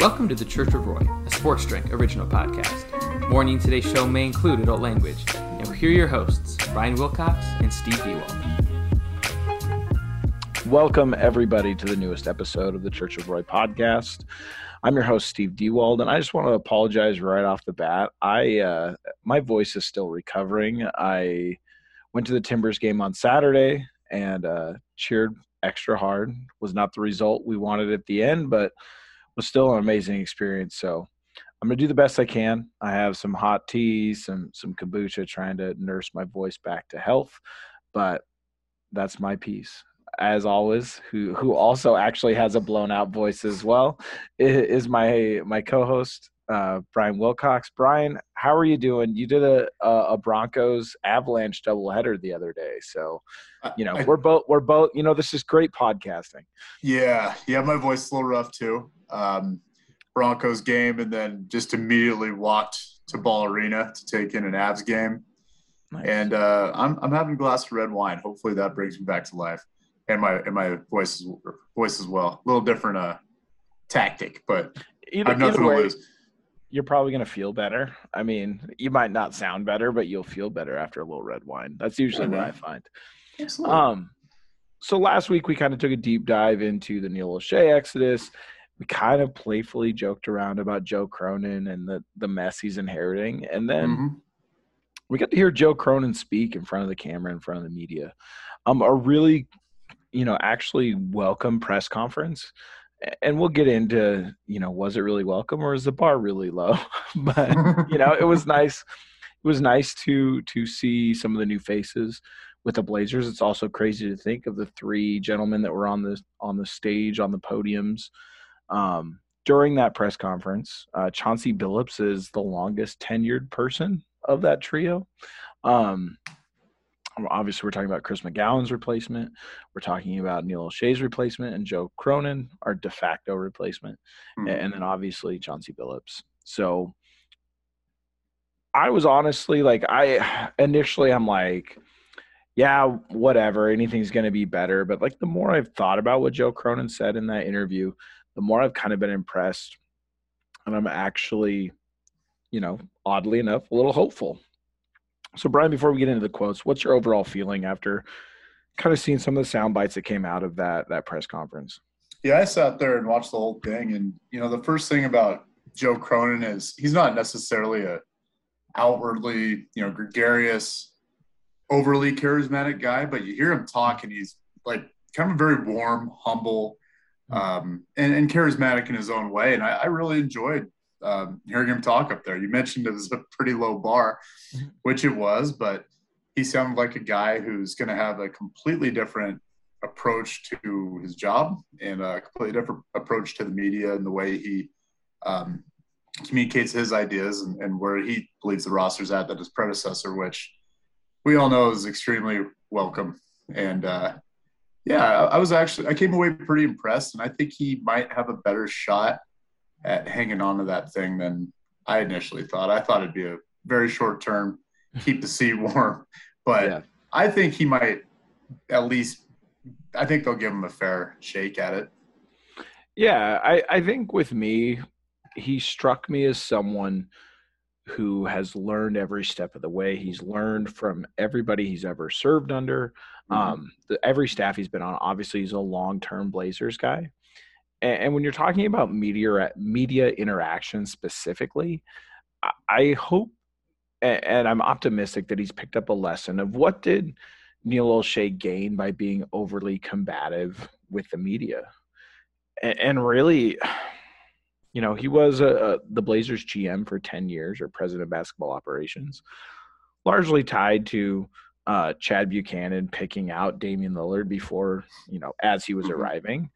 Welcome to the Church of Roy, a Sports Drink original podcast. Warning today's show may include adult language. and here are your hosts, Brian Wilcox and Steve Dewald. Welcome, everybody, to the newest episode of the Church of Roy podcast. I'm your host, Steve Dewald, and I just want to apologize right off the bat. I uh, my voice is still recovering. I went to the Timbers game on Saturday and uh, cheered extra hard. Was not the result we wanted at the end, but was still an amazing experience. So I'm gonna do the best I can. I have some hot tea, some some kombucha, trying to nurse my voice back to health. But that's my piece as always, who who also actually has a blown out voice as well, is my my co-host uh, Brian Wilcox. Brian, how are you doing? You did a a, Broncos Avalanche doubleheader the other day, so you know I- we're both we're both you know this is great podcasting. Yeah, yeah, my voice is a little rough too. Um, Broncos game, and then just immediately walked to Ball Arena to take in an Avs game, Nice. and uh, I'm I'm having a glass of red wine. Hopefully that brings me back to life, and my and my voice is, voice as well. A little different uh tactic, but either, I've nothing to lose. You're probably gonna feel better. I mean, you might not sound better, but you'll feel better after a little red wine. That's usually what I find. Um, so last week we kind of took a deep dive into the Neil Olshey exodus. We kind of playfully joked around about Joe Cronin and the the mess he's inheriting, and then Mhm. we got to hear Joe Cronin speak in front of the camera, in front of the media. Um, a really, you know, actually welcome press conference. And we'll get into, you know, was it really welcome or is the bar really low? but you know, it was nice. It was nice to to see some of the new faces with the Blazers. It's also crazy to think of the three gentlemen that were on the on the stage on the podiums um, during that press conference. Uh, Chauncey Billups is the longest tenured person of that trio. Um, obviously, we're talking about Chris McGowan's replacement. We're talking about Neil Olshey's replacement and Joe Cronin, our de facto replacement, Mhm. and then obviously Chauncey Billups. So I was honestly like, I initially I'm like, yeah, whatever, anything's going to be better. But like the more I've thought about what Joe Cronin said in that interview, the more I've kind of been impressed, and I'm actually, you know, oddly enough, a little hopeful. So, Brian, before we get into the quotes, what's your overall feeling after kind of seeing some of the sound bites that came out of that that press conference? Yeah, I sat there and watched the whole thing, and you know, the first thing about Joe Cronin is he's not necessarily a outwardly, you know, gregarious, overly charismatic guy, but you hear him talk, and he's like kind of very warm, humble, um, and, and charismatic in his own way. And I, I really enjoyed um, hearing him talk up there. You mentioned it was a pretty low bar, which it was, but he sounded like a guy who's going to have a completely different approach to his job and a completely different approach to the media and the way he um, communicates his ideas and, and where he believes the roster's at that his predecessor, which we all know is extremely welcome. And uh, yeah, I was actually I came away pretty impressed, and I think he might have a better shot at hanging on to that thing than I initially thought. I thought it'd be a very short term, keep the seat warm, but Yeah. I think he might at least. I think they'll give him a fair shake at it. Yeah, I, I think with me, he struck me as someone who has learned every step of the way. He's learned from everybody he's ever served under. Mm-hmm. Um, the, every staff he's been on. Obviously, he's a long-term Blazers guy. And, and when you're talking about media media interaction specifically, I, I hope and, and I'm optimistic that he's picked up a lesson of what did Neil Olshey gain by being overly combative with the media, and, and really you know, he was a, a, the Blazers GM for 10 years or president of basketball operations, largely tied to uh, Chad Buchanan picking out Damian Lillard before, you know, as he was mm-hmm. arriving.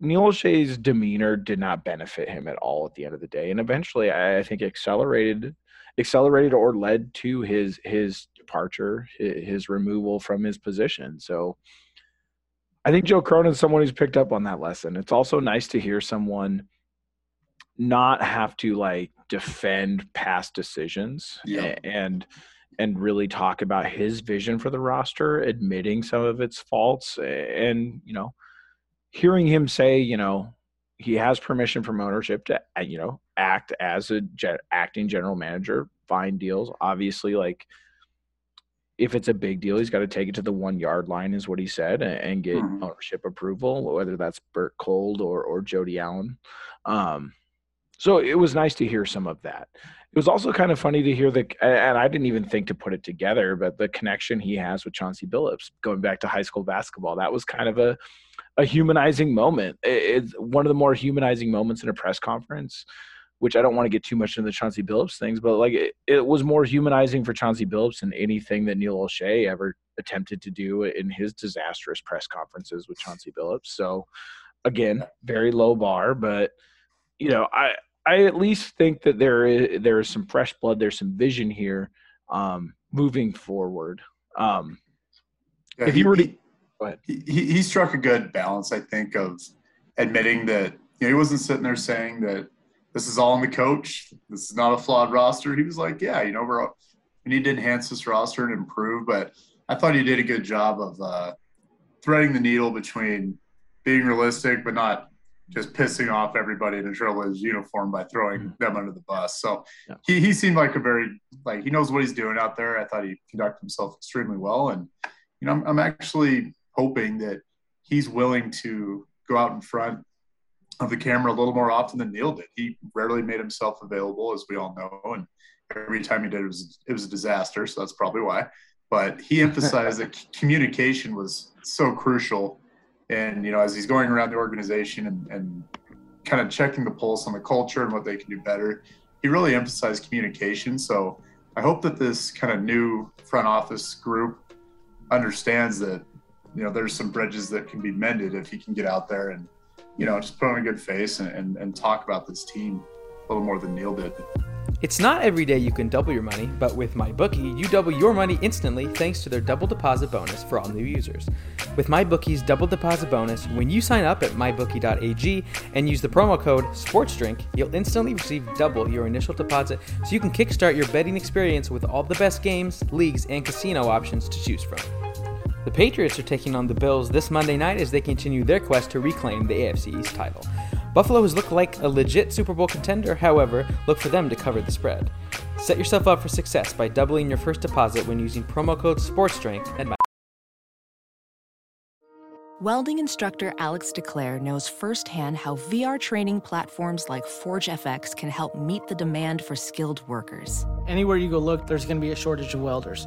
Neil Olshey's demeanor did not benefit him at all at the end of the day, and eventually, I, I think accelerated, accelerated or led to his his departure, his, his removal from his position. So, I think Joe Cronin's someone who's picked up on that lesson. It's also nice to hear someone not have to like defend past decisions yeah. and and really talk about his vision for the roster, admitting some of its faults and you know hearing him say, you know, he has permission from ownership to you know act as a acting general manager, find deals. Obviously like if it's a big deal, he's got to take it to the one yard line, is what he said, and, get mm-hmm. ownership approval, whether that's Bert Kolde or or Jody Allen. Um, so it was nice to hear some of that. It was also kind of funny to hear the, and I didn't even think to put it together, but the connection he has with Chauncey Billups going back to high school basketball. That was kind of a, a humanizing moment. It's one of the more humanizing moments in a press conference which I don't want to get too much into the Chauncey Billups things, but like it, it was more humanizing for Chauncey Billups than anything that Neil Olshey ever attempted to do in his disastrous press conferences with Chauncey Billups. So again, very low bar, but you know, I I at least think that there is there is some fresh blood, there's some vision here um, moving forward. Um, yeah, if you were to, he, he, he struck a good balance, I think, of admitting that you know he wasn't sitting there saying that this is all on the coach. This is not a flawed roster. He was like, yeah, you know, we're we need to enhance this roster and improve. But I thought he did a good job of uh, threading the needle between being realistic, but not just pissing off everybody in a Trailblazers uniform by throwing mm-hmm. them under the bus. So yeah. he, he seemed like a very like he knows what he's doing out there. I thought he conducted himself extremely well, and you know I'm, I'm actually hoping that he's willing to go out in front of the camera a little more often than Neil did. He rarely made himself available, as we all know, and every time he did, it was it was a disaster. So that's probably why. But he emphasized that communication was so crucial, and you know, as he's going around the organization and, and kind of checking the pulse on the culture and what they can do better, he really emphasized communication. So I hope that this kind of new front office group understands that you know there's some bridges that can be mended if he can get out there and you know, just put on a good face and, and, and talk about this team a little more than Neil did. It's not every day you can double your money, but with MyBookie, you double your money instantly thanks to their double deposit bonus for all new users. With MyBookie's double deposit bonus, when you sign up at mybookie.ag and use the promo code SPORTSDRINK, you'll instantly receive double your initial deposit so you can kickstart your betting experience with all the best games, leagues, and casino options to choose from. The Patriots are taking on the Bills this Monday night as they continue their quest to reclaim the AFC East title. Buffalo has looked like a legit Super Bowl contender, however, look for them to cover the spread. Set yourself up for success by doubling your first deposit when using promo code SPORTSDRINK at my Welding instructor Alex DeClaire knows firsthand how VR training platforms like ForgeFX can help meet the demand for skilled workers. Anywhere you go look, there's going to be a shortage of welders.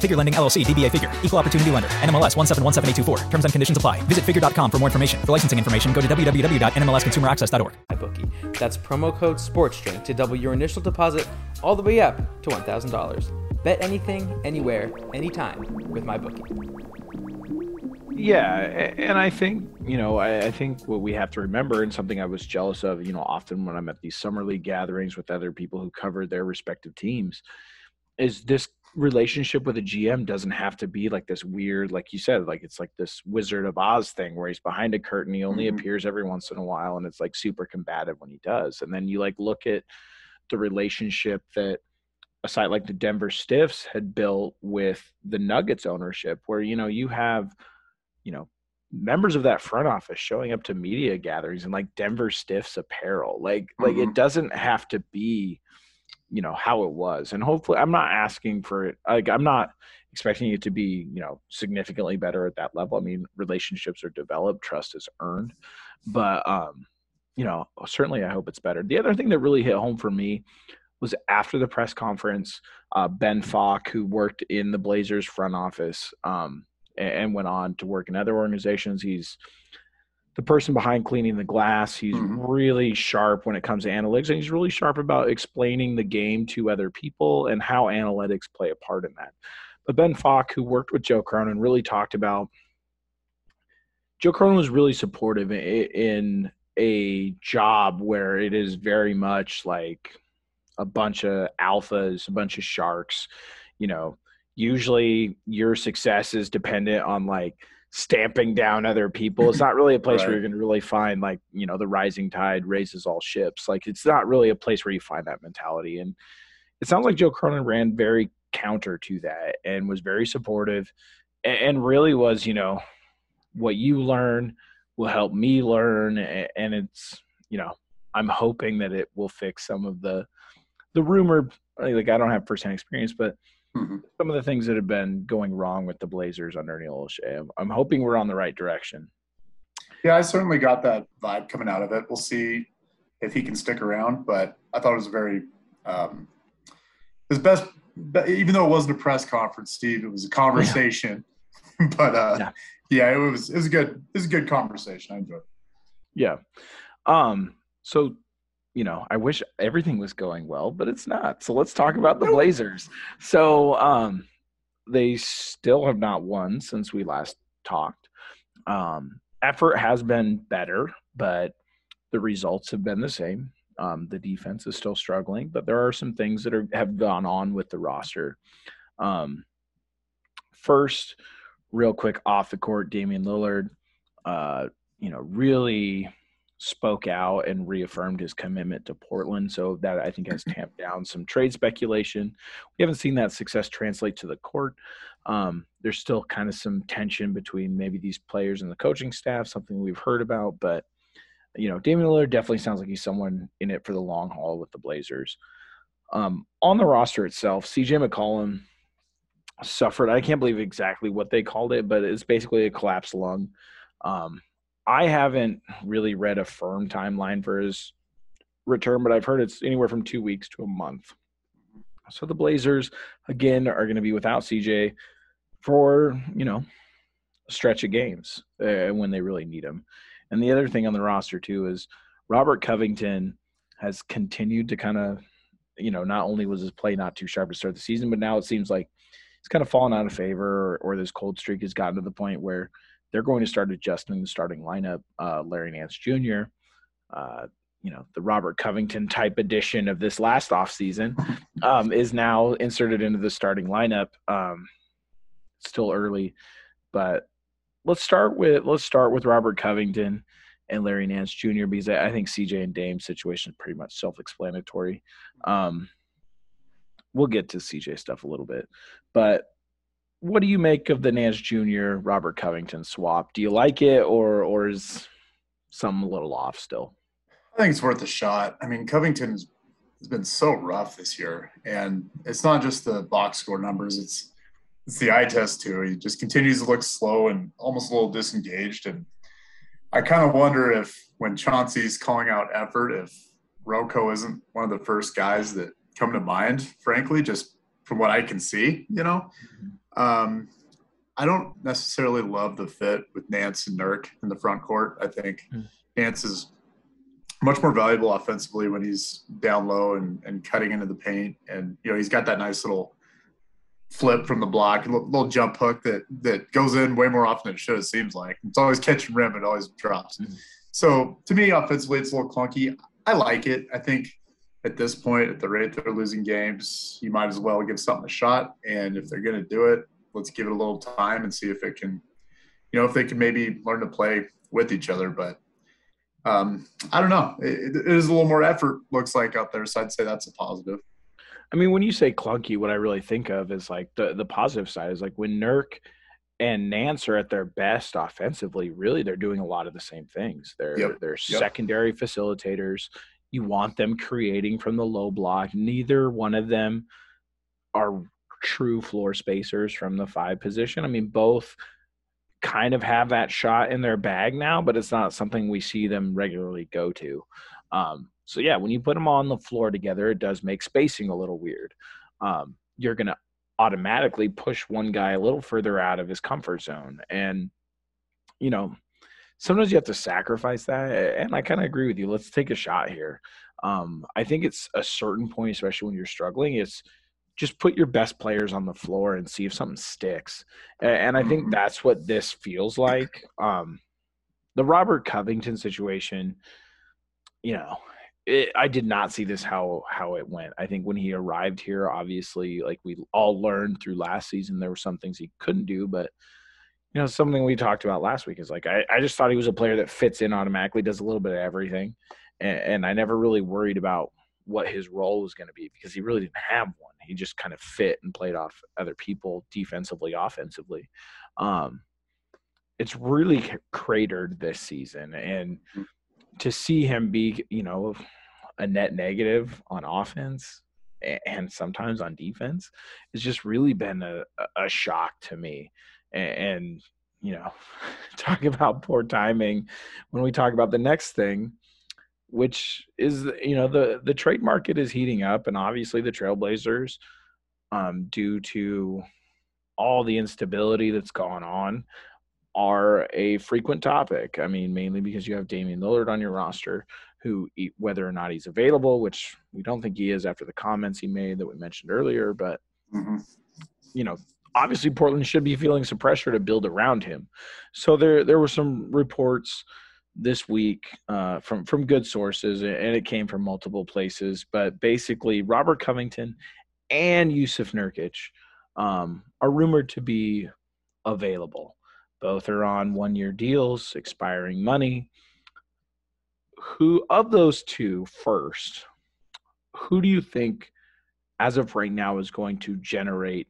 Figure Lending LLC DBA Figure. Equal Opportunity Lender. NMLS 1717824. Terms and conditions apply. Visit figure.com for more information. For licensing information, go to www.nmlsconsumeraccess.org. MyBookie. That's promo code SPORTSDRINK to double your initial deposit all the way up to $1,000. Bet anything, anywhere, anytime with MyBookie. Yeah, and I think you know, I, I, think what we have to remember, and something I was jealous of, you know, often when I'm at these summer league gatherings with other people who cover their respective teams, is this relationship with a GM doesn't have to be like this weird, like you said, like it's like this Wizard of Oz thing where he's behind a curtain, he only mm-hmm. appears every once in a while, and it's like super combative when he does. And then you like look at the relationship that a site like the Denver Stiffs had built with the Nuggets ownership, where you know you have, you know, members of that front office showing up to media gatherings in like Denver Stiffs apparel. Like mm-hmm. like it mm-hmm. doesn't have to be you know how it was and hopefully i'm not asking for it like i'm not expecting it to be you know significantly better at that level. I mean relationships are developed trust is earned but um you know certainly i hope it's better. The other thing that really hit home for me was after the press conference uh, ben falk who worked in the blazers front office um, and went on to work in other organizations he's the person behind cleaning the glass. He's mm-hmm. really sharp when it comes to analytics, and he's really sharp about explaining the game to other people and how analytics play a part in that. But Ben Falk, who worked with Joe Cronin, really talked about Joe Cronin was really supportive in a job where it is very much like a bunch of alphas, a bunch of sharks. You know, usually your success is dependent on like stamping down other people. It's not really a place right. where you're going to really find like, you know, the rising tide raises all ships. Like it's not really a place where you find that mentality. And it sounds like Joe Cronin ran very counter to that and was very supportive and really was, you know, what you learn will help me learn. And it's, you know, I'm hoping that it will fix some of the, the rumor, like I don't have firsthand experience, but mm-hmm. some of the things that have been going wrong with the Blazers under Neil Olshey. I'm, I'm hoping we're on the right direction. Yeah, I certainly got that vibe coming out of it. We'll see if he can stick around, but I thought it was very um, his best. Even though it wasn't a press conference, Steve, it was a conversation. Yeah. but uh, yeah. yeah, it was it was a good it was a good conversation. I enjoyed. It. Yeah. Um. So you know, I wish everything was going well, but it's not. So let's talk about the Blazers. So um, they still have not won since we last talked. Um, effort has been better, but the results have been the same. Um, the defense is still struggling, but there are some things that are have gone on with the roster. Um, first, real quick off the court, Damian Lillard, uh, you know, really spoke out and reaffirmed his commitment to Portland. So that I think has tamped down some trade speculation. We haven't seen that success translate to the court. Um, there's still kind of some tension between maybe these players and the coaching staff, something we've heard about. But you know, Damian Lillard definitely sounds like he's someone in it for the long haul with the Blazers. Um, on the roster itself, CJ McCollum suffered. I can't believe exactly what they called it, but it's basically a collapsed lung. Um, I haven't really read a firm timeline for his return, but I've heard it's anywhere from two weeks to a month. So the Blazers again are going to be without CJ for you know a stretch of games uh, when they really need him. And the other thing on the roster too is Robert Covington has continued to kind of you know not only was his play not too sharp to start the season, but now it seems like he's kind of fallen out of favor, or, or this cold streak has gotten to the point where they're going to start adjusting the starting lineup. Uh, Larry Nance Jr., uh, you know, the Robert Covington type edition of this last offseason um, is now inserted into the starting lineup. Um, still early, but let's start with let's start with Robert Covington and Larry Nance Jr. because I think CJ and Dame's situation is pretty much self-explanatory. Um, we'll get to CJ stuff a little bit, but what do you make of the Nance Jr. Robert Covington swap? Do you like it, or or is some a little off still? I think it's worth a shot. I mean, Covington has, been so rough this year, and it's not just the box score numbers; it's it's the eye test too. He just continues to look slow and almost a little disengaged. And I kind of wonder if when Chauncey's calling out effort, if Rocco isn't one of the first guys that come to mind. Frankly, just from what I can see, you know. Mm-hmm. Um, I don't necessarily love the fit with Nance and Nurk in the front court. I think Mm. Nance is much more valuable offensively when he's down low and, and cutting into the paint. And, you know, he's got that nice little flip from the block, a little, jump hook that that goes in way more often than it should, it seems like. It's always catching rim, it always drops. Mhm. So to me, offensively, it's a little clunky. I like it. I think at this point, at the rate they're losing games, you might as well give something a shot. And if they're going to do it, let's give it a little time and see if it can, you know, if they can maybe learn to play with each other. But um, I don't know. It, it is a little more effort, looks like out there. So I'd say that's a positive. I mean, when you say clunky, what I really think of is like the the positive side is like when Nurk and Nance are at their best offensively, really they're doing a lot of the same things. They're Yep, they're yep. secondary facilitators. You want them creating from the low block. Neither one of them are true floor spacers from the five position. I mean, both kind of have that shot in their bag now, but it's not something we see them regularly go to. Um, so yeah, when you put them on the floor together, it does make spacing a little weird. Um, you're gonna automatically push one guy a little further out of his comfort zone, and you know, sometimes you have to sacrifice that. And I kind of agree with you. Let's take a shot here. Um, I think it's a certain point, especially when you're struggling, it's just put your best players on the floor and see if something sticks. And I think Mhm. that's what this feels like. Um, the Robert Covington situation, you know, it, I did not see this how how it went. I think when he arrived here, obviously, like we all learned through last season, there were some things he couldn't do, but you know, something we talked about last week is like I, I just thought he was a player that fits in automatically, does a little bit of everything, and, and I never really worried about what his role was going to be because he really didn't have one. He just kind of fit and played off other people defensively, offensively. Um, it's really cratered this season, and to see him be, you know, a net negative on offense and sometimes on defense, it's just really been a, a- a shock to me. A- And, you know, talk about poor timing when we talk about the next thing, which is, you know, the the trade market is heating up, and obviously the Trailblazers, um, due to all the instability that's gone on, are a frequent topic. I mean, mainly because you have Damian Lillard on your roster, who whether or not he's available, which we don't think he is after the comments he made that we mentioned earlier, but Mhm. you know, obviously Portland should be feeling some pressure to build around him. So there there were some reports this week uh, from from good sources, and it came from multiple places. But basically, Robert Covington and Jusuf Nurkic um, are rumored to be available. Both are on one year deals, expiring money. Who of those two first? Who do you think, as of right now, is going to generate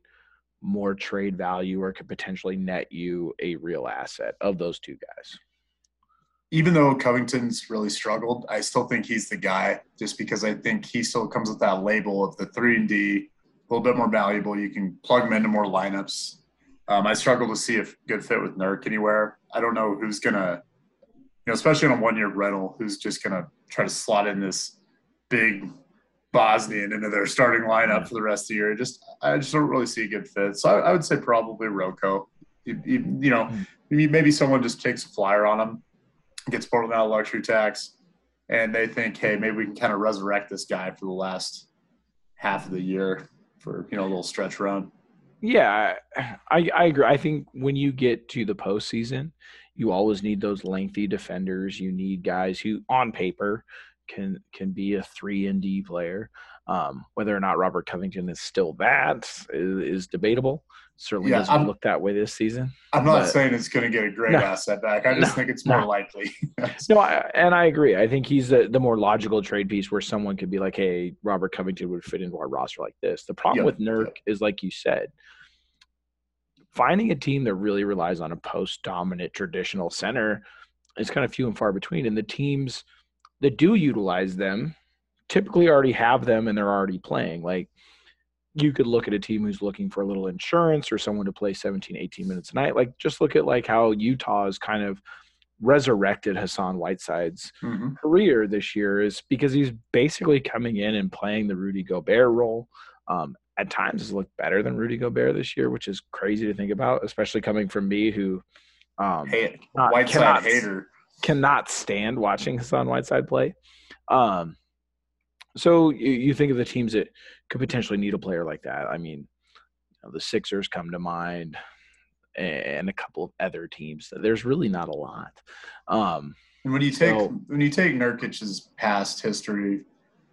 more trade value or could potentially net you a real asset of those two guys? even though Covington's really struggled, I still think he's the guy just because I think he still comes with that label of the three and D, a little bit more valuable. You can plug him into more lineups. Um, I struggle to see a good fit with Nurk anywhere. I don't know who's gonna, you know, especially on a one year rental, who's just gonna try to slot in this big Bosnian into their starting lineup for the rest of the year. Just I just don't really see a good fit. So I, I would say probably Rocco. You, you, you know, hmm. maybe maybe someone just takes a flyer on him gets Portland out of luxury tax, and they think, hey, maybe we can kind of resurrect this guy for the last half of the year for you know a little stretch run. Yeah, I, I agree. I think when you get to the postseason, you always need those lengthy defenders. You need guys who, on paper, can can be a three and D player. Um, whether or not Robert Covington is still that is, is debatable. Certainly Yeah, doesn't I'm- look that way this season. I'm not saying it's going to get a great No. asset back. I just No. think it's more No. likely. No, I, and I agree. I think he's the, the more logical trade piece where someone could be like, hey, Robert Covington would fit into our roster like this. The problem Yeah, with Nurk is, like you said, finding a team that really relies on a post dominant traditional center is kind of few and far between. And the teams that do utilize them typically already have them and they're already playing. Like, you could look at a team who's looking for a little insurance or someone to play 17 18 minutes a night like just look at like how utah is kind of resurrected hassan whiteside's Mhm. career this year is because he's basically coming in and playing the rudy gobert role um, at times has looked better than Rudy Gobert this year, which is crazy to think about, especially coming from me who um, Hey, not- Whiteside cannot- hater. Cannot stand watching Hassan Whiteside play. Um, so you, you think of the teams that could potentially need a player like that. I mean, you know, the Sixers come to mind, and a couple of other teams. There's really not a lot. Um, And when you take So- when you take Nurkic's past history,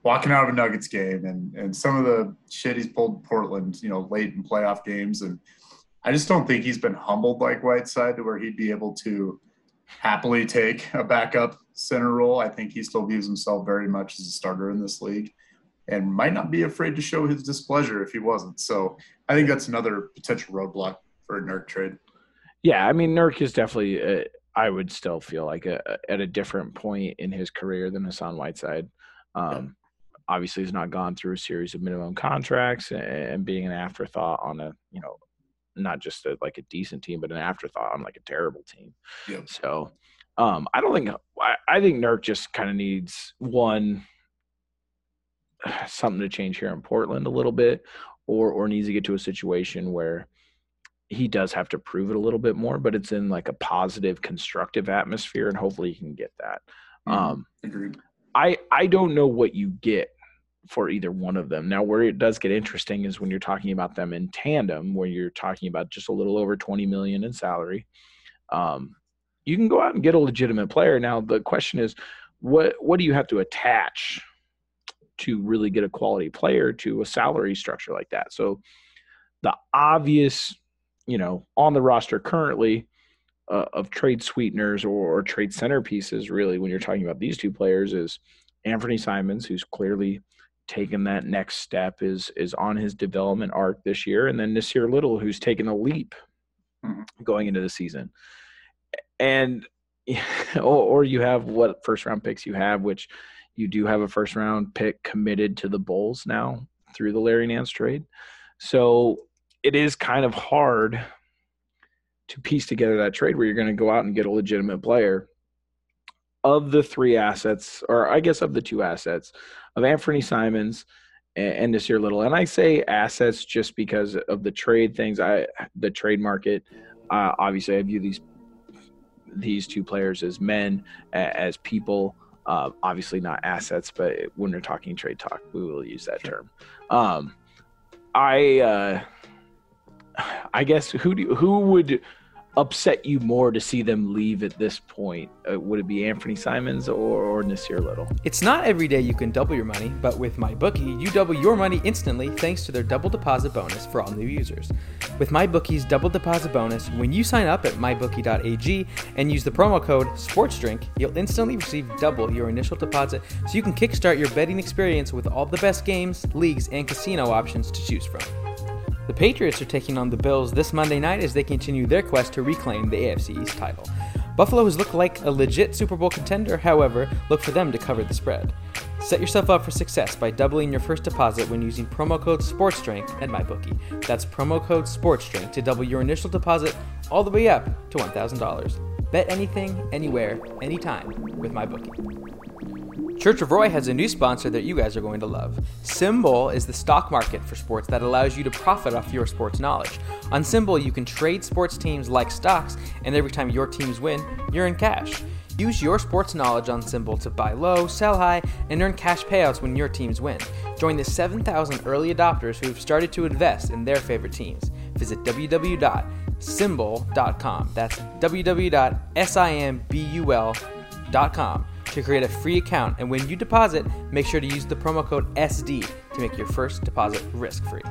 walking out of a Nuggets game, and and some of the shit he's pulled in Portland, you know, late in playoff games, and I just don't think he's been humbled like Whiteside to where he'd be able to happily take a backup center role. I think he still views himself very much as a starter in this league, and might not be afraid to show his displeasure if he wasn't. So I think that's another potential roadblock for a Nurk trade. yeah, I mean, Nurk is definitely. Uh, I would still feel like a, a- at a different point in his career than Hassan Whiteside. Um, Obviously, he's not gone through a series of minimum contracts and, and being an afterthought on a you know, not just a, like a decent team, but an afterthought on like a terrible team. Yep. So, um, I don't think I, I think Nurk just kind of needs one something to change here in Portland a little bit, or or needs to get to a situation where he does have to prove it a little bit more, but it's in like a positive, constructive atmosphere, and hopefully he can get that. Mhm. Um, Agreed. I I don't know what you get for either one of them. Now, where it does get interesting is when you're talking about them in tandem, where you're talking about just a little over 20 million in salary. Um, you can go out and get a legitimate player. Now, the question is, what what do you have to attach to really get a quality player to a salary structure like that? So, the obvious, you know, on the roster currently uh, of trade sweeteners or, or trade centerpieces, really, when you're talking about these two players, is Anfernee Simons, who's clearly taken that next step, is is on his development arc this year, and then Nassir Little, who's taken a leap Mhm. going into the season, and or, or you have what first round picks you have, which you do have a first round pick committed to the Bulls now through the Larry Nance trade, so it is kind of hard to piece together that trade where you're going to go out and get a legitimate player of the three assets, or I guess of the two assets of Anfernee Simons and, Nassir Little. And I say assets just because of the trade things. I the trade market. Uh, obviously, I view these these two players as men, as people. Uh, obviously, not assets, but when we're talking trade talk, we will use that term. Um, I. Uh, I guess who do who would upset you more to see them leave at this point? Uh, would it be Anfernee Simons or, or Nassir Little? It's not every day you can double your money, but with MyBookie, you double your money instantly thanks to their double deposit bonus for all new users. With MyBookie's double deposit bonus, when you sign up at mybookie.ag and use the promo code SPORTSDRINK, you'll instantly receive double your initial deposit so you can kickstart your betting experience with all the best games, leagues, and casino options to choose from. The Patriots are taking on the Bills this Monday night as they continue their quest to reclaim the AFC East title. Buffalo has looked like a legit Super Bowl contender, however, look for them to cover the spread. Set yourself up for success by doubling your first deposit when using promo code SPORTSDRINK at MyBookie. That's promo code SPORTSDRINK to double your initial deposit all the way up to $1,000. Bet anything, anywhere, anytime with MyBookie. Church of Roy has a new sponsor that you guys are going to love. Symbol is the stock market for sports that allows you to profit off your sports knowledge. On Symbol, you can trade sports teams like stocks, and every time your teams win, you're in cash. Use your sports knowledge on Symbol to buy low, sell high, and earn cash payouts when your teams win. Join the 7,000 early adopters who have started to invest in their favorite teams. Visit www.symbol.com. That's www.simbul.com to create a free account. And when you deposit, make sure to use the promo code SD to make your first deposit risk free.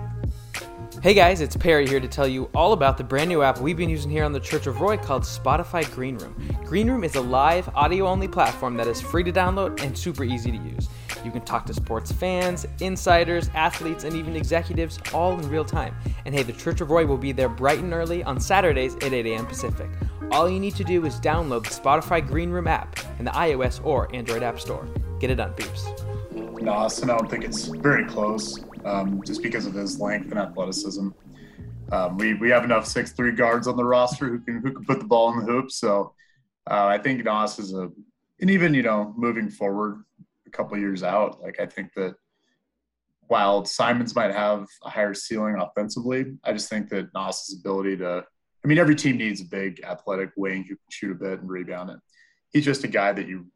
Hey guys, it's Perry here to tell you all about the brand new app we've been using here on the Church of Roy called Spotify Green Room. Green Room is a live, audio only platform that is free to download and super easy to use. You can talk to sports fans, insiders, athletes, and even executives all in real time. And hey, the Church of Roy will be there bright and early on Saturdays at 8 a.m. Pacific. All you need to do is download the Spotify Green Room app in the iOS or Android App Store. Get it done, peeps. No, Austin, I don't think it's very close, um, just because of his length and athleticism. Um, we we have enough six three guards on the roster who can who can put the ball in the hoop. So uh, I think Nas is a, and even you know moving forward a couple years out, like I think that while Simons might have a higher ceiling offensively, I just think that Noss's ability to, I mean, every team needs a big athletic wing who can shoot a bit and rebound it. He's just a guy that you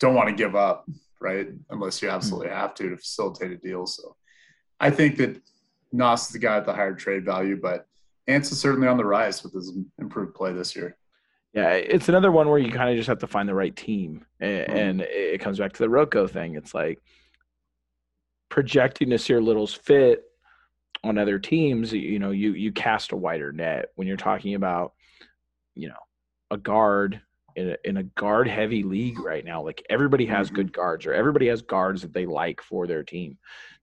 don't want to give up, right? Unless you absolutely have to to facilitate a deal. So I think that Noss is the guy at the higher trade value, but Ants is certainly on the rise with his improved play this year. Yeah, it's another one where you kind of just have to find the right team, and, mm-hmm. and it comes back to the Rocco thing. It's like projecting Nassir Little's fit on other teams. You know, you you cast a wider net when you're talking about, you know, a guard in a, in a guard heavy league right now. Like everybody has mm-hmm. good guards, or everybody has guards that they like for their team.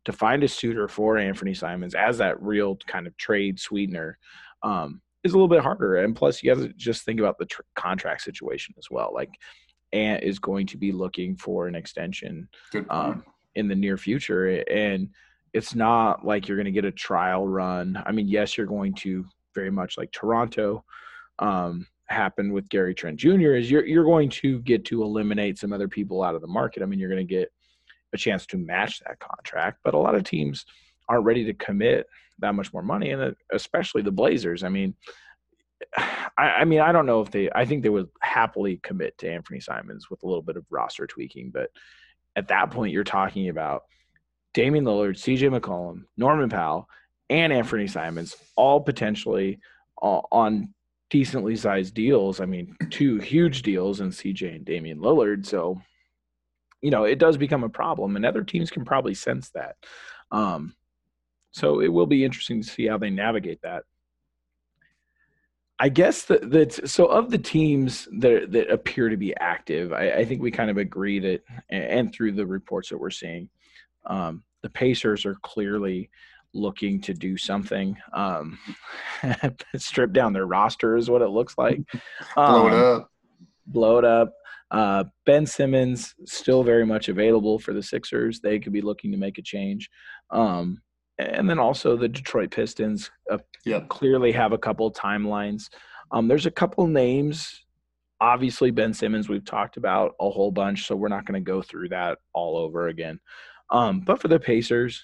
To find a suitor for Anfernee Simons as that real kind of trade sweetener. Um, is a little bit harder. And plus, you have to just think about the tr- contract situation as well. Like, Ant is going to be looking for an extension um, in the near future, and it's not like you're going to get a trial run. I mean, yes, you're going to very much like Toronto um, happened with Gary Trent Jr. Is you're you're going to get to eliminate some other people out of the market. I mean, you're going to get a chance to match that contract, but a lot of teams aren't ready to commit that much more money, and uh, especially the Blazers. I mean, I, I, mean, I don't know if they. I think they would happily commit to Anfernee Simons with a little bit of roster tweaking, but at that point, you're talking about Damian Lillard, C.J. McCollum, Norman Powell, and Anfernee Simons, all potentially on decently sized deals. I mean, two huge deals in CJ and Damian Lillard. So, you know, it does become a problem, and other teams can probably sense that. Um, so it will be interesting to see how they navigate that. I guess that that so of the teams that that appear to be active, I, I, think we kind of agree that, and through the reports that we're seeing, um, the Pacers are clearly looking to do something. Um, strip down their roster is what it looks like. Um, blow it um, up. Blow it up. Uh, ben Simmons still very much available for the Sixers. They could be looking to make a change. Um, and then also the Detroit Pistons uh, clearly have a couple timelines. Um, there's a couple names. Obviously, Ben Simmons, we've talked about a whole bunch, so we're not going to go through that all over again. Um, but for the Pacers,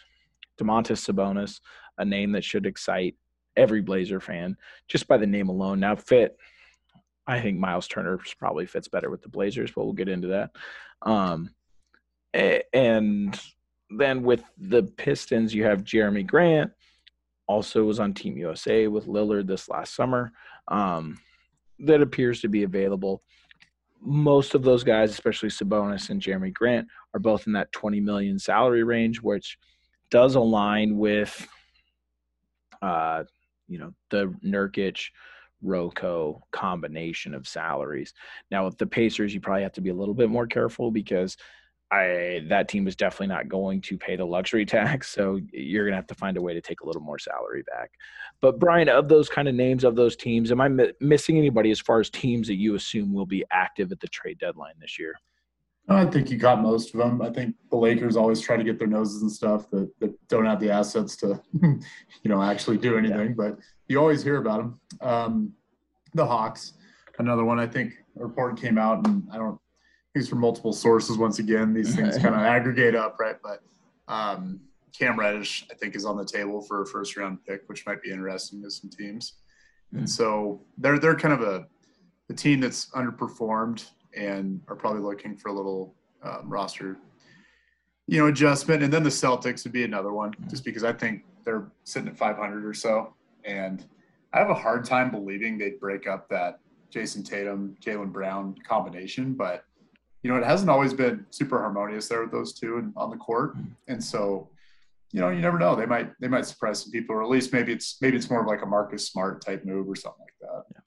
Domantas Sabonis, a name that should excite every Blazer fan just by the name alone. Now, fit, I think Myles Turner probably fits better with the Blazers, but we'll get into that. Um, and then with the Pistons, you have Jerami Grant, also was on Team USA with Lillard this last summer. Um, that appears to be available. Most of those guys, especially Sabonis and Jerami Grant, are both in that 20 million salary range, which does align with, uh, you know, the Nurkic, Rocco combination of salaries. Now with the Pacers, you probably have to be a little bit more careful because I that team is definitely not going to pay the luxury tax, so you're going to have to find a way to take a little more salary back. But Brian, of those kind of names of those teams, am I mi- missing anybody as far as teams that you assume will be active at the trade deadline this year? I think you got most of them. I think the Lakers always try to get their noses and stuff that, that don't have the assets to, you know, actually do anything. Yeah. But you always hear about them. Um, the Hawks, another one. I think a report came out, and I don't these from multiple sources. Once again, these things kind of aggregate up, right? But um, Cam Reddish, I think, is on the table for a first round pick, which might be interesting to some teams. And so they're they're kind of a, a team that's underperformed and are probably looking for a little um, roster, you know, adjustment. And then the Celtics would be another one, mm. just because I think they're sitting at 500 or so, and I have a hard time believing they'd break up that Jayson Tatum, Jaylen Brown combination, but you know, it hasn't always been super harmonious there with those two and on the court. Mm-hmm. And so, you know, you never know. They might they might surprise some people, or at least maybe it's maybe it's more of like a Marcus Smart type move or something like that. Yeah.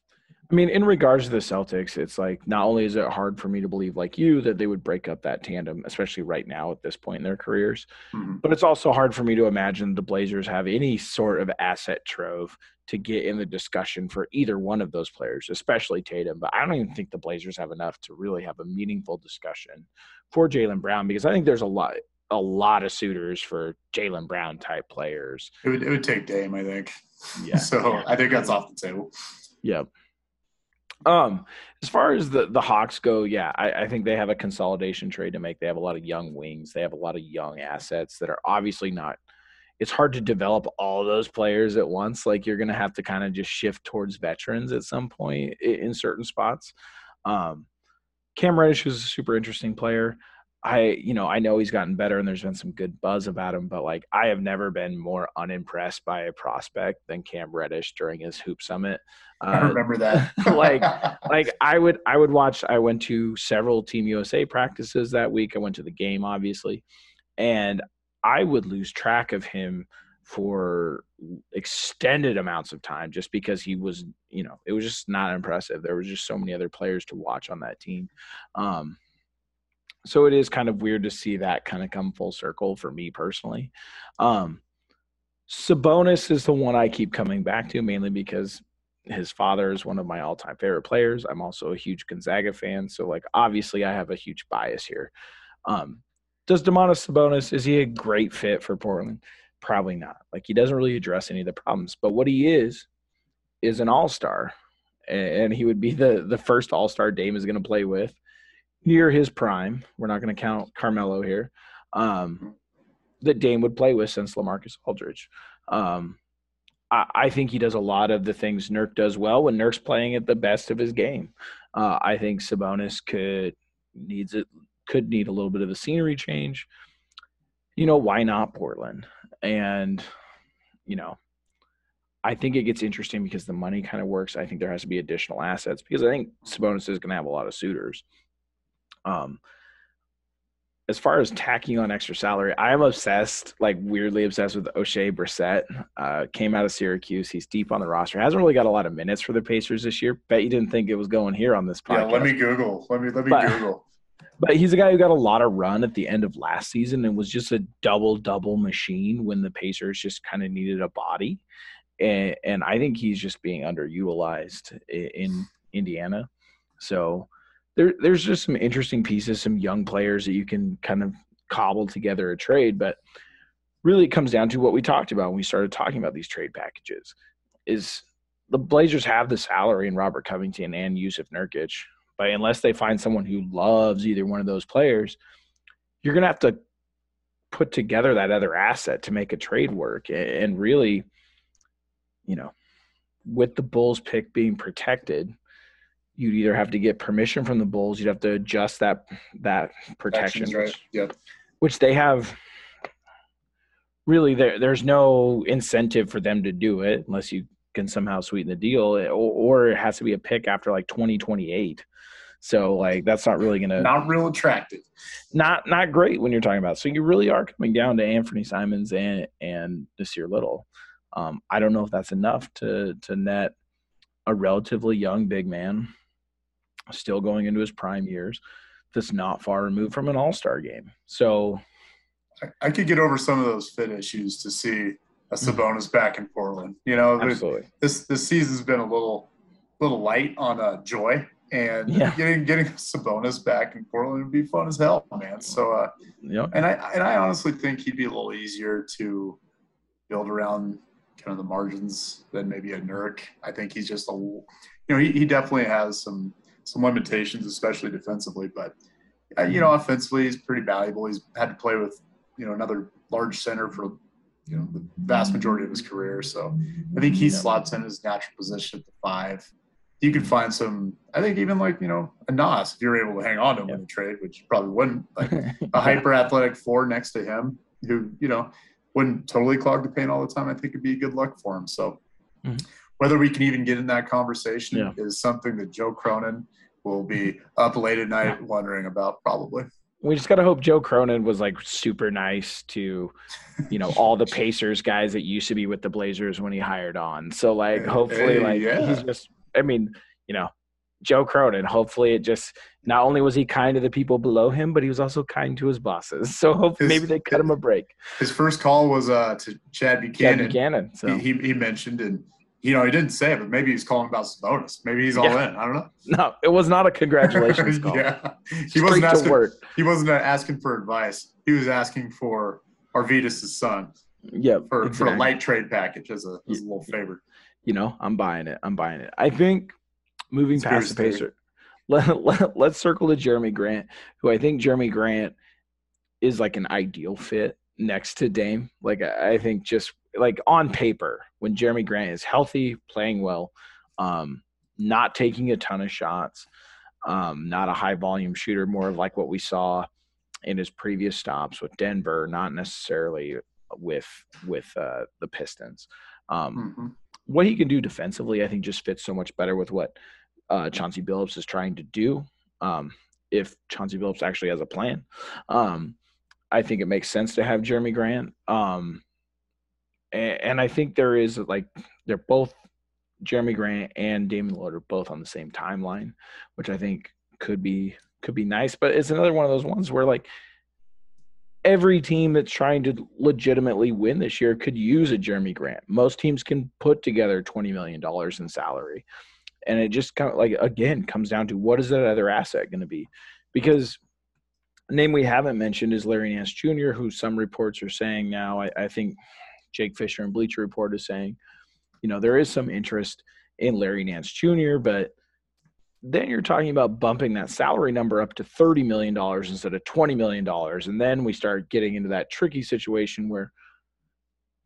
I mean, in regards to the Celtics, it's like not only is it hard for me to believe, like you, that they would break up that tandem, especially right now at this point in their careers, mm-hmm. but it's also hard for me to imagine the Blazers have any sort of asset trove to get in the discussion for either one of those players, especially Tatum. But I don't even think the Blazers have enough to really have a meaningful discussion for Jaylen Brown because I think there's a lot a lot of suitors for Jaylen Brown type players. It would it would take Dame, I think. Yeah. so yeah. I think that's off the table. Yep. Um, as far as the the Hawks go, yeah, I, I, think they have a consolidation trade to make. They have a lot of young wings. They have a lot of young assets that are obviously not it's hard to develop all those players at once. Like you're going to have to kind of just shift towards veterans at some point in certain spots. Um, Cam Reddish is a super interesting player. I, you know, I know he's gotten better and there's been some good buzz about him, but like I have never been more unimpressed by a prospect than Cam Reddish during his hoop summit. Uh, I remember that. like, like I would, I would watch. I went to several Team USA practices that week. I went to the game, obviously, and I would lose track of him for extended amounts of time just because he was, you know, it was just not impressive. There was just so many other players to watch on that team. Um, so it is kind of weird to see that kind of come full circle for me personally. Um, Sabonis is the one I keep coming back to mainly because his father is one of my all-time favorite players. I'm also a huge Gonzaga fan, so like obviously I have a huge bias here. Um, does Domantas Sabonis is he a great fit for Portland? Probably not. Like he doesn't really address any of the problems, but what he is is an all-star, and he would be the the first all-star Dame is going to play with near his prime. We're not going to count Carmelo here. Um, that Dame would play with since LaMarcus Aldridge. Um, I, I, think he does a lot of the things Nurk does well when Nurk's playing at the best of his game. Uh, I think Sabonis could needs it could need a little bit of a scenery change. You know, why not Portland? And you know, I think it gets interesting because the money kind of works. I think there has to be additional assets because I think Sabonis is going to have a lot of suitors. Um, as far as tacking on extra salary, I am obsessed, like weirdly obsessed with Oshae Brissett. Uh, came out of Syracuse. He's deep on the roster. Hasn't really got a lot of minutes for the Pacers this year. Bet you didn't think it was going here on this podcast. Yeah, let me Google. Let me let me but, Google. But he's a guy who got a lot of run at the end of last season and was just a double double machine when the Pacers just kind of needed a body. And, and I think he's just being underutilized in Indiana. So there there's just some interesting pieces, some young players that you can kind of cobble together a trade, but really it comes down to what we talked about when we started talking about these trade packages is the Blazers have the salary in Robert Covington and Jusuf Nurkic, but unless they find someone who loves either one of those players, you're gonna have to put together that other asset to make a trade work. And really, you know, with the Bulls pick being protected, you'd either have to get permission from the Bulls, you'd have to adjust that that protection, right. yeah. which they have. Really, there there's no incentive for them to do it unless you can somehow sweeten the deal, or, or it has to be a pick after like 2028. So like that's not really gonna not real attractive. Not not great when you're talking about. So you really are coming down to Anfernee Simons and and Nassir Little. Um, I don't know if that's enough to to net a relatively young big man still going into his prime years, that's not far removed from an all star game. So I, could get over some of those fit issues to see a mm-hmm. Sabonis back in Portland. You know, Absolutely. this this season's been a little little light on uh, joy, and yeah. getting getting Sabonis back in Portland would be fun as hell, man. So, uh, yeah, and I and I honestly think he'd be a little easier to build around kind of the margins than maybe a Nurk. I think he's just a, you know, he, he definitely has some some limitations, especially defensively. But uh, you know, offensively, he's pretty valuable. He's had to play with you know another large center for you know the vast majority of his career. So I think he slots in his natural position at the five. You could find some. I think even like you know a Nas if you're able to hang on to him in the trade, which you probably wouldn't. Like a hyper athletic four next to him, who you know wouldn't totally clog the paint all the time. I think it'd be good luck for him. So. Mm-hmm whether we can even get in that conversation yeah. is something that Joe Cronin will be up late at night wondering about probably. We just got to hope Joe Cronin was like super nice to, you know, all the Pacers guys that used to be with the Blazers when he hired on. So like, hopefully, hey, like yeah. he's just. I mean, you know, Joe Cronin. Hopefully, it just not only was he kind to the people below him, but he was also kind to his bosses. So hopefully, his, maybe they cut him a break. His first call was uh, to Chad Buchanan. Chad Buchanan. So he, he mentioned and you know, he didn't say it, but maybe he's calling about bonus. Maybe he's all yeah. in. I don't know. No, it was not a congratulations call. yeah, he wasn't asking. He wasn't asking for advice. He was asking for Arvydas' son. Yeah, for, exactly. for a light trade package as a, as a little favor. You know, I'm buying it. I'm buying it. I think moving it's past the Pacer, let, let, let's circle to Jerami Grant, who I think Jerami Grant is like an ideal fit next to Dame. Like I think just like on paper, when Jerami Grant is healthy, playing well, um, not taking a ton of shots, um, not a high volume shooter, more of like what we saw in his previous stops with Denver, not necessarily with with uh, the Pistons. Um, Mhm. What he can do defensively, I think, just fits so much better with what uh, Chauncey Billups is trying to do. Um, if Chauncey Billups actually has a plan, um, I think it makes sense to have Jerami Grant. Um, and, I think there is like they're both Jerami Grant and Damian Lillard are both on the same timeline, which I think could be could be nice. But it's another one of those ones where like every team that's trying to legitimately win this year could use a Jerami Grant. Most teams can put together twenty million dollars in salary, and it just kind of like again comes down to what is that other asset going to be? Because name we haven't mentioned is Larry Nance Jr., who some reports are saying now. I, I think Jake Fischer and Bleacher Report is saying, you know, there is some interest in Larry Nance Jr., but then you're talking about bumping that salary number up to $30 million instead of $20 million. And then we start getting into that tricky situation where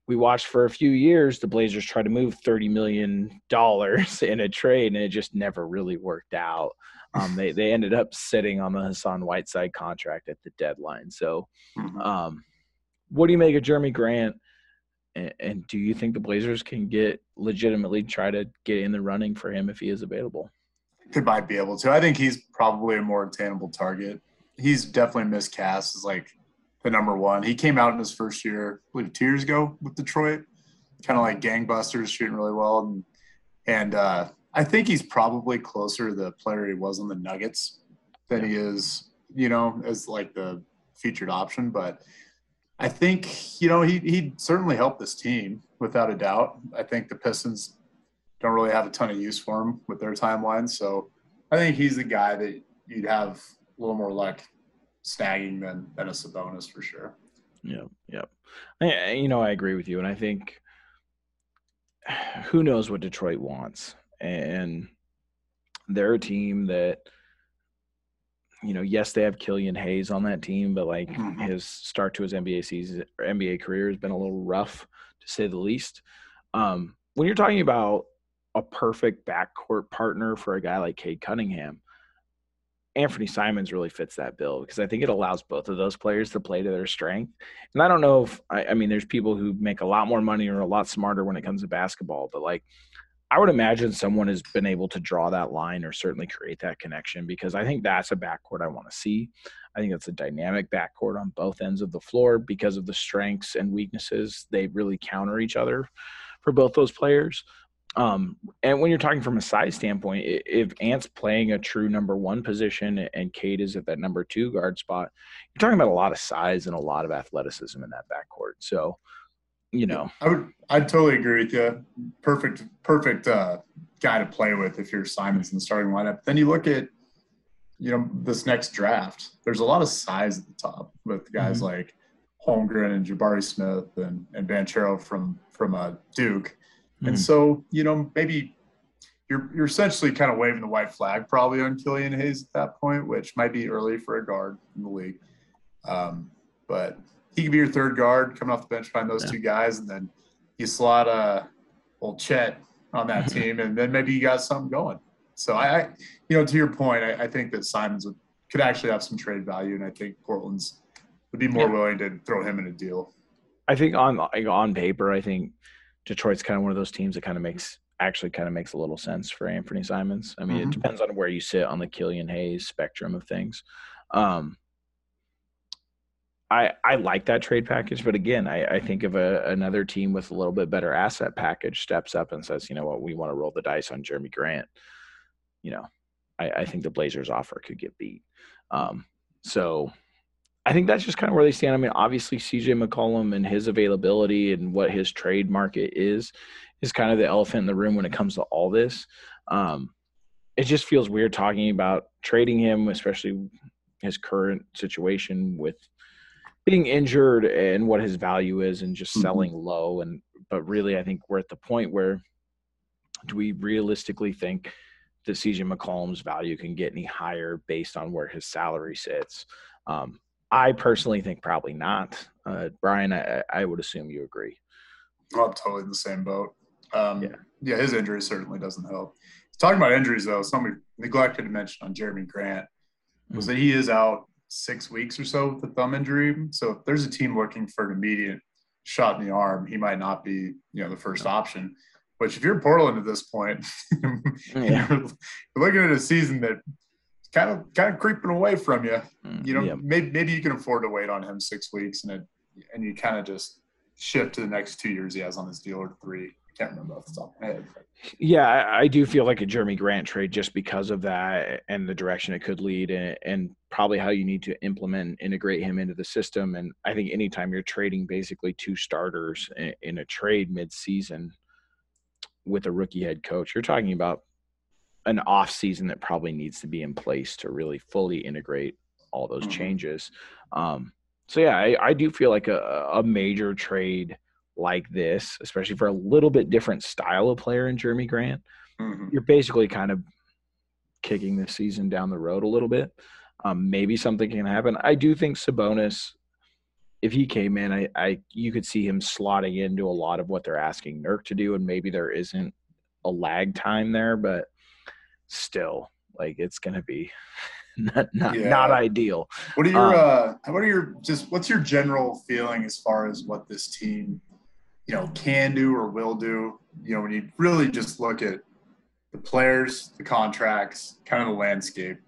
we watched for a few years the Blazers try to move $30 million in a trade, and it just never really worked out. Um, they, they ended up sitting on the Hassan Whiteside contract at the deadline. So, Mhm. um, what do you make of Jerami Grant? And, and do you think the Blazers can get legitimately try to get in the running for him if he is available? They might be able to. I think he's probably a more attainable target. He's definitely miscast as like the number one. He came out in his first year, I believe two years ago with Detroit, kind of like gangbusters, shooting really well. And, and uh, I think he's probably closer to the player he was on the Nuggets than he is, you know, as like the featured option. But I think, you know, he he certainly helped this team without a doubt. I think the Pistons don't really have a ton of use for him with their timeline. So I think he's the guy that you'd have a little more luck snagging than than a Sabonis for sure. Yeah, yeah. I, you know, I agree with you, and I think who knows what Detroit wants, and they're a team that you know, yes, they have Killian Hayes on that team, but like Mhm. his start to his NBA season or NBA career has been a little rough to say the least. Um, when you're talking about a perfect backcourt partner for a guy like Cade Cunningham, Anfernee Simons really fits that bill because I think it allows both of those players to play to their strength. And I don't know if I, I mean there's people who make a lot more money or a lot smarter when it comes to basketball, but like I would imagine someone has been able to draw that line or certainly create that connection because I think that's a backcourt I want to see. I think that's a dynamic backcourt on both ends of the floor because of the strengths and weaknesses. They really counter each other for both those players. Um, and when you're talking from a size standpoint, if Ant's playing a true number one position and Cade is at that number two guard spot, you're talking about a lot of size and a lot of athleticism in that backcourt. So, you know, I would I'd totally agree with you. Perfect perfect uh, guy to play with if you're Simons in the starting lineup. Then you look at you know this next draft. There's a lot of size at the top with guys like Holmgren and Jabari Smith and and Banchero from from uh, Duke. And Mhm. so, you know, maybe you're you're essentially kind of waving the white flag probably on Killian Hayes at that point, which might be early for a guard in the league. Um, but he could be your third guard coming off the bench behind those Yeah. two guys, and then you slot uh old Chet on that team, and then maybe you got something going. So I, I you know, to your point, I, I think that Simons would could actually have some trade value, and I think Portland's would be more Yeah. willing to throw him in a deal. I think on on paper, I think Detroit's kind of one of those teams that kind of makes actually kind of makes a little sense for Anfernee Simons. I mean, it Mhm. depends on where you sit on the Killian Hayes spectrum of things. Um, I I like that trade package, but again, I, I think if a, another team with a little bit better asset package steps up and says, you know what, we want to roll the dice on Jerami Grant, you know, I, I think the Blazers offer could get beat. Um, so I think that's just kind of where they stand. I mean, obviously CJ McCollum and his availability and what his trade market is is kind of the elephant in the room when it comes to all this. Um, it just feels weird talking about trading him, especially his current situation with being injured and what his value is and just Mhm. selling low and but really I think we're at the point where do we realistically think that CJ McCollum's value can get any higher based on where his salary sits? Um, I personally think probably not. Uh, Brian, I, I would assume you agree. I'm totally in the same boat. Um, Yeah. yeah. his injury certainly doesn't help. Talking about injuries, though, something we neglected to mention on Jerami Grant was that he is out six weeks or so with a thumb injury. So if there's a team looking for an immediate shot in the arm, he might not be, you know, the first option. Which, if you're Portland at this point, Yeah. you're, you're looking at a season that kind of kind of creeping away from you. Mm, you know, Yeah. maybe maybe you can afford to wait on him six weeks, and it and you kind of just shift to the next two years he has on his deal or three. Can't remember off the top of my head. Yeah, I, I do feel like a Jerami Grant trade just because of that and the direction it could lead, and, and probably how you need to implement and integrate him into the system. And I think anytime you're trading basically two starters in, in a trade mid-season with a rookie head coach, you're talking about an off season that probably needs to be in place to really fully integrate all those Mhm. changes. Um, so yeah, I, I do feel like a, a major trade like this, especially for a little bit different style of player in Jerami Grant, Mhm. you're basically kind of kicking the season down the road a little bit. Um, maybe something can happen. I do think Sabonis, if he came in, I, I you could see him slotting into a lot of what they're asking Nurk to do, and maybe there isn't a lag time there, but still, like it's gonna be not not, Yeah. not ideal. What are your Um, uh, what are your just what's your general feeling as far as what this team, you know, can do or will do? You know, when you really just look at the players, the contracts, kind of the landscape.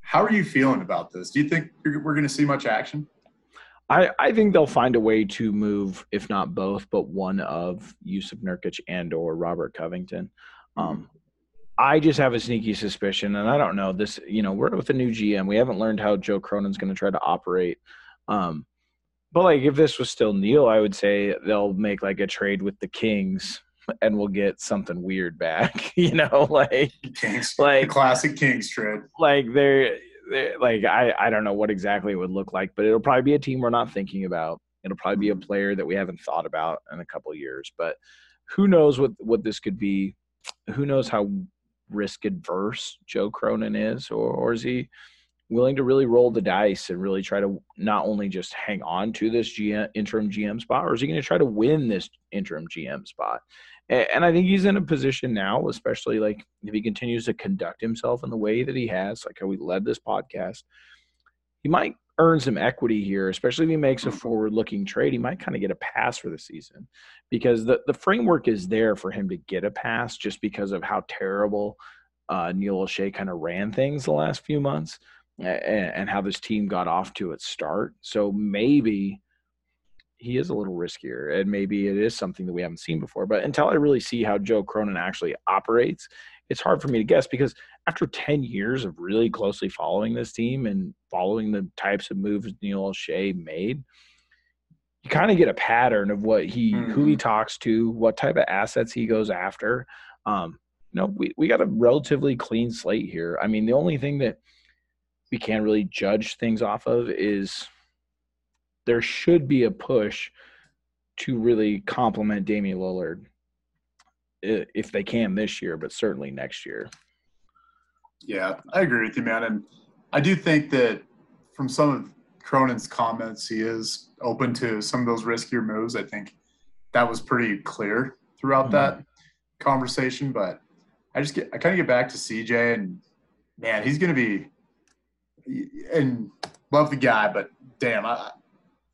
How are you feeling about this? Do you think we're going to see much action? I, I think they'll find a way to move, if not both, but one of Jusuf Nurkic and or Robert Covington. Um, I just have a sneaky suspicion, and I don't know this. You know, we're with a new GM. We haven't learned how Joe Cronin's going to try to operate. Um, but like, if this was still Neil, I would say they'll make like a trade with the Kings, and we'll get something weird back. You know, like Kings, the like classic Kings trade. like they're, they're like I I don't know what exactly it would look like, but it'll probably be a team we're not thinking about. It'll probably be a mm-hmm. player that we haven't thought about in a couple of years. But who knows what what this could be? Who knows how risk adverse Joe Cronin is, or or is he willing to really roll the dice and really try to not only just hang on to this GM, interim GM spot, or is he going to try to win this interim GM spot? And I think he's in a position now, especially like if he continues to conduct himself in the way that he has, like how we led this podcast, he might earn some equity here, especially if he makes a forward looking trade. He might kind of get a pass for the season because the, the framework is there for him to get a pass just because of how terrible uh, Neil Olshey kind of ran things the last few months and, and how this team got off to its start. So maybe he is a little riskier and maybe it is something that we haven't seen before. But until I really see how Joe Cronin actually operates, it's hard for me to guess because after 10 years of really closely following this team and following the types of moves Neil Olshey made, you kind of get a pattern of what he who he talks to, what type of assets he goes after. Um, you know, we, we got a relatively clean slate here. I mean, the only thing that we can't really judge things off of is there should be a push to really complement Damian Lillard if they can this year, but certainly next year. Yeah, I agree with you, man. And I do think that from some of Cronin's comments, he is open to some of those riskier moves. I think that was pretty clear throughout Mhm. that conversation. But I just get, I kind of get back to CJ, and man, he's going to be, and love the guy, but damn, I,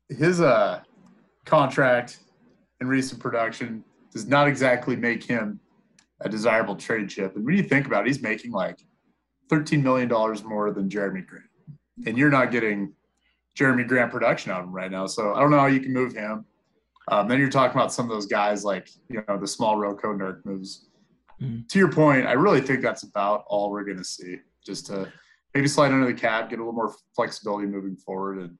his uh contract and recent production does not exactly make him a desirable trade chip. And when you think about it, he's making like $13 million more than Jerami Grant. And you're not getting Jerami Grant production out of him right now. So I don't know how you can move him. Um, then you're talking about some of those guys like, you know, the small Roko Nurk moves. Mhm. To your point, I really think that's about all we're going to see. Just to maybe slide under the cap, get a little more flexibility moving forward. And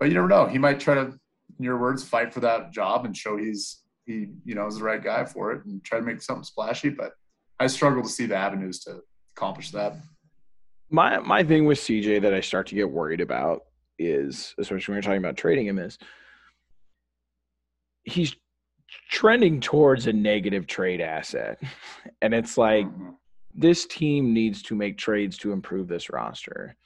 but you never know. He might try to, in your words, fight for that job and show he's he, you know, is the right guy for it and try to make something splashy. But I struggle to see the avenues to accomplish that. My my thing with CJ that I start to get worried about is, especially when you're talking about trading him, is he's trending towards a negative trade asset. And it's like Mhm. This team needs to make trades to improve this roster.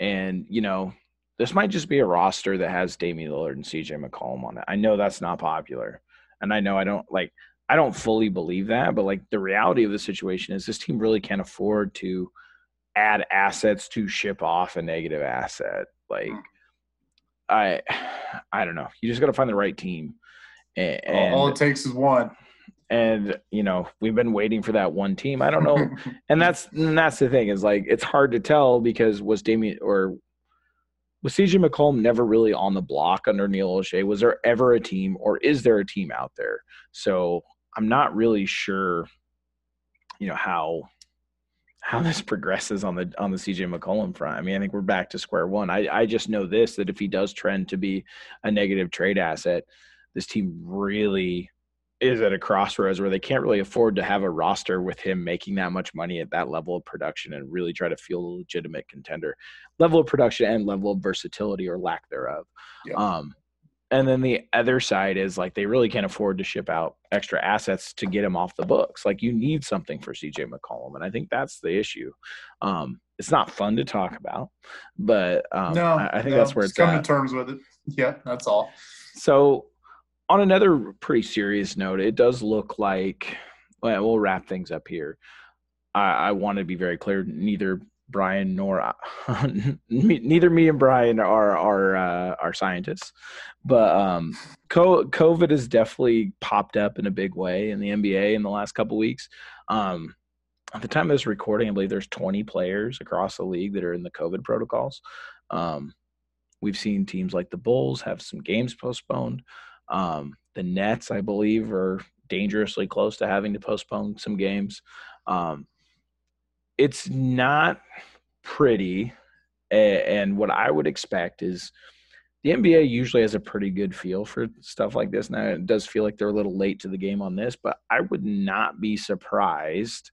And, you know, this might just be a roster that has Damian Lillard and CJ McCollum on it. I know that's not popular, and I know I don't like. I don't fully believe that, but like the reality of the situation is this team really can't afford to add assets to ship off a negative asset. Like Hmm. I I don't know. You just got to find the right team. And, all, all it takes is one. And you know, we've been waiting for that one team. I don't know. and that's and that's the thing is like it's hard to tell because was Damian or was CJ McCollum never really on the block under Neil Olshey? Was there ever a team or is there a team out there? So I'm not really sure, you know, how how this progresses on the on the CJ McCollum front. I mean, I think we're back to square one. I, I just know this that if he does trend to be a negative trade asset, this team really is at a crossroads where they can't really afford to have a roster with him making that much money at that level of production and really try to feel a legitimate contender level of production and level of versatility or lack thereof. Yeah. Um, and then the other side is like they really can't afford to ship out extra assets to get him off the books. Like you need something for CJ McCollum, and I think that's the issue. Um, it's not fun to talk about, but um, no, I, I think no, that's where it's come at. to terms with it. Yeah, that's all. So, on another pretty serious note, it does look like well, we'll wrap things up here. I, I want to be very clear: neither Brian nor neither me and Brian are are uh, are scientists, but um, COVID has definitely popped up in a big way in the NBA in the last couple weeks. Um, at the time of this recording, I believe there's 20 players across the league that are in the COVID protocols. Um, we've seen teams like the Bulls have some games postponed. Um, the Nets, I believe, are dangerously close to having to postpone some games. Um, it's not pretty, and what I would expect is the NBA usually has a pretty good feel for stuff like this. Now it does feel like they're a little late to the game on this, but I would not be surprised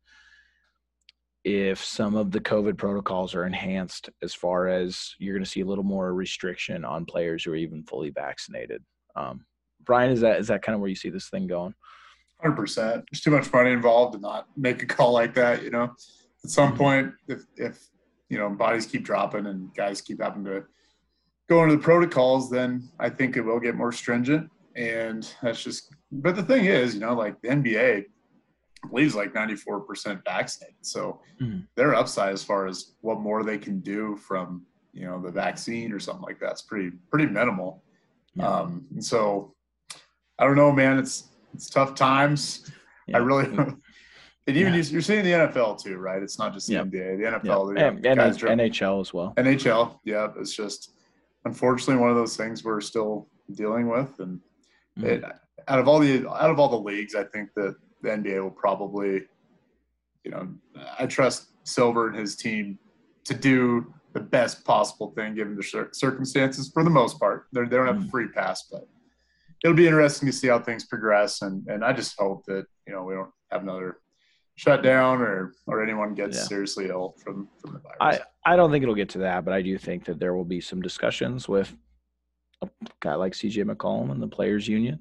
if some of the COVID protocols are enhanced as far as you're going to see a little more restriction on players who are even fully vaccinated. Um, Brian, is that is that kind of where you see this thing going? Hundred percent. There's too much money involved to not make a call like that. You know, at some Mhm. point, if if you know bodies keep dropping and guys keep having to go into the protocols, then I think it will get more stringent. And that's just. But the thing is, you know, like the NBA believes like 94% vaccinated, so Mhm. their upside as far as what more they can do from you know the vaccine or something like that's pretty pretty minimal. Yeah. Um, and so I don't know, man. It's it's tough times. I Yeah. really and even Yeah. you- you're seeing the NFL too, right? It's not just the Yeah. NBA, the. NFL, the And, guys NHL as well. NHL. Yeah, it's just unfortunately one of those things we're still dealing with. And Mhm. it, out of all the out of all the leagues, I think that the NBA will probably, you know, I trust Silver and his team to do the best possible thing given the circumstances for the most part. They're, they don't have a Mhm. free pass, but it'll be interesting to see how things progress. And and I just hope that you know we don't have another shutdown or or anyone gets Yeah. seriously ill from from the virus. I, I don't think it'll get to that, but I do think that there will be some discussions with a guy like CJ McCollum and the Players Union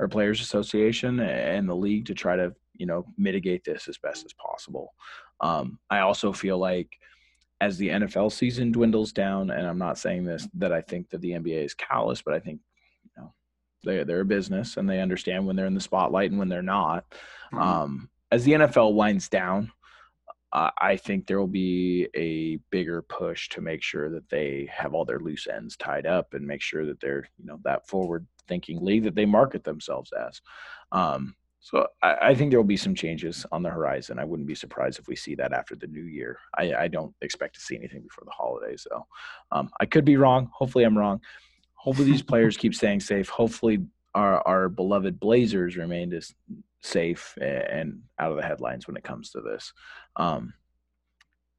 or Players Association and the league to try to, you know, mitigate this as best as possible. Um, I also feel like as the NFL season dwindles down, and I'm not saying this that I think that the NBA is callous, but I think, they, they're a business and they understand when they're in the spotlight and when they're not. Mhm. Um, as the NFL winds down, uh, I think there will be a bigger push to make sure that they have all their loose ends tied up and make sure that they're, you know, that forward-thinking league that they market themselves as. Um, so I, I think there will be some changes on the horizon. I wouldn't be surprised if we see that after the new year. I, I don't expect to see anything before the holidays, though. Um, I could be wrong. Hopefully, I'm wrong. Hopefully, these players keep staying safe. Hopefully, our our beloved Blazers remain as safe and out of the headlines when it comes to this. Um,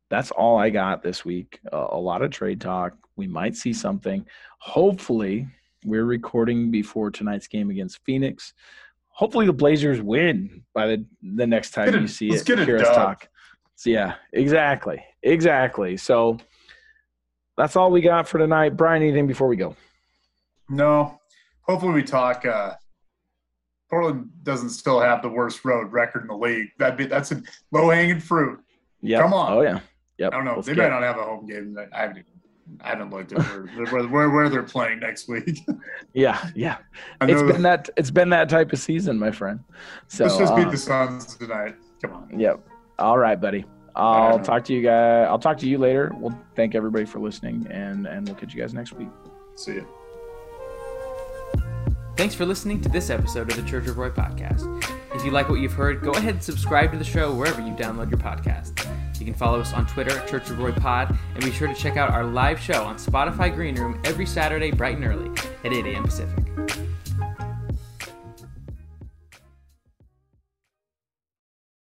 that's all I got this week. A, a lot of trade talk. We might see something. Hopefully, we're recording before tonight's game against Phoenix. Hopefully, the Blazers win by the the next time it- you see let's it. get it us done. talk. So, yeah, exactly, exactly. So that's all we got for tonight. Brian, anything before we go? No. Hopefully we talk uh Portland doesn't still have the worst road record in the league. That'd be that's a low hanging fruit. Yeah. Come on. Oh yeah. Yep. I don't know. Let's they might not have a home game. I haven't even I haven't looked at where, where, where, they're playing next week. Yeah, yeah. It's been that it's been that type of season, my friend. So Let's just beat uh, the Suns tonight. Come on. Yep. All right, buddy. I'll talk to you guys. I'll talk to you later. We'll thank everybody for listening, and and we'll catch you guys next week. See you. Thanks for listening to this episode of the Church of Roy podcast. If you like what you've heard, go ahead and subscribe to the show wherever you download your podcast. You can follow us on Twitter at Church of Roy Pod, and be sure to check out our live show on Spotify Green Room every Saturday bright and early at 8 a.m. Pacific.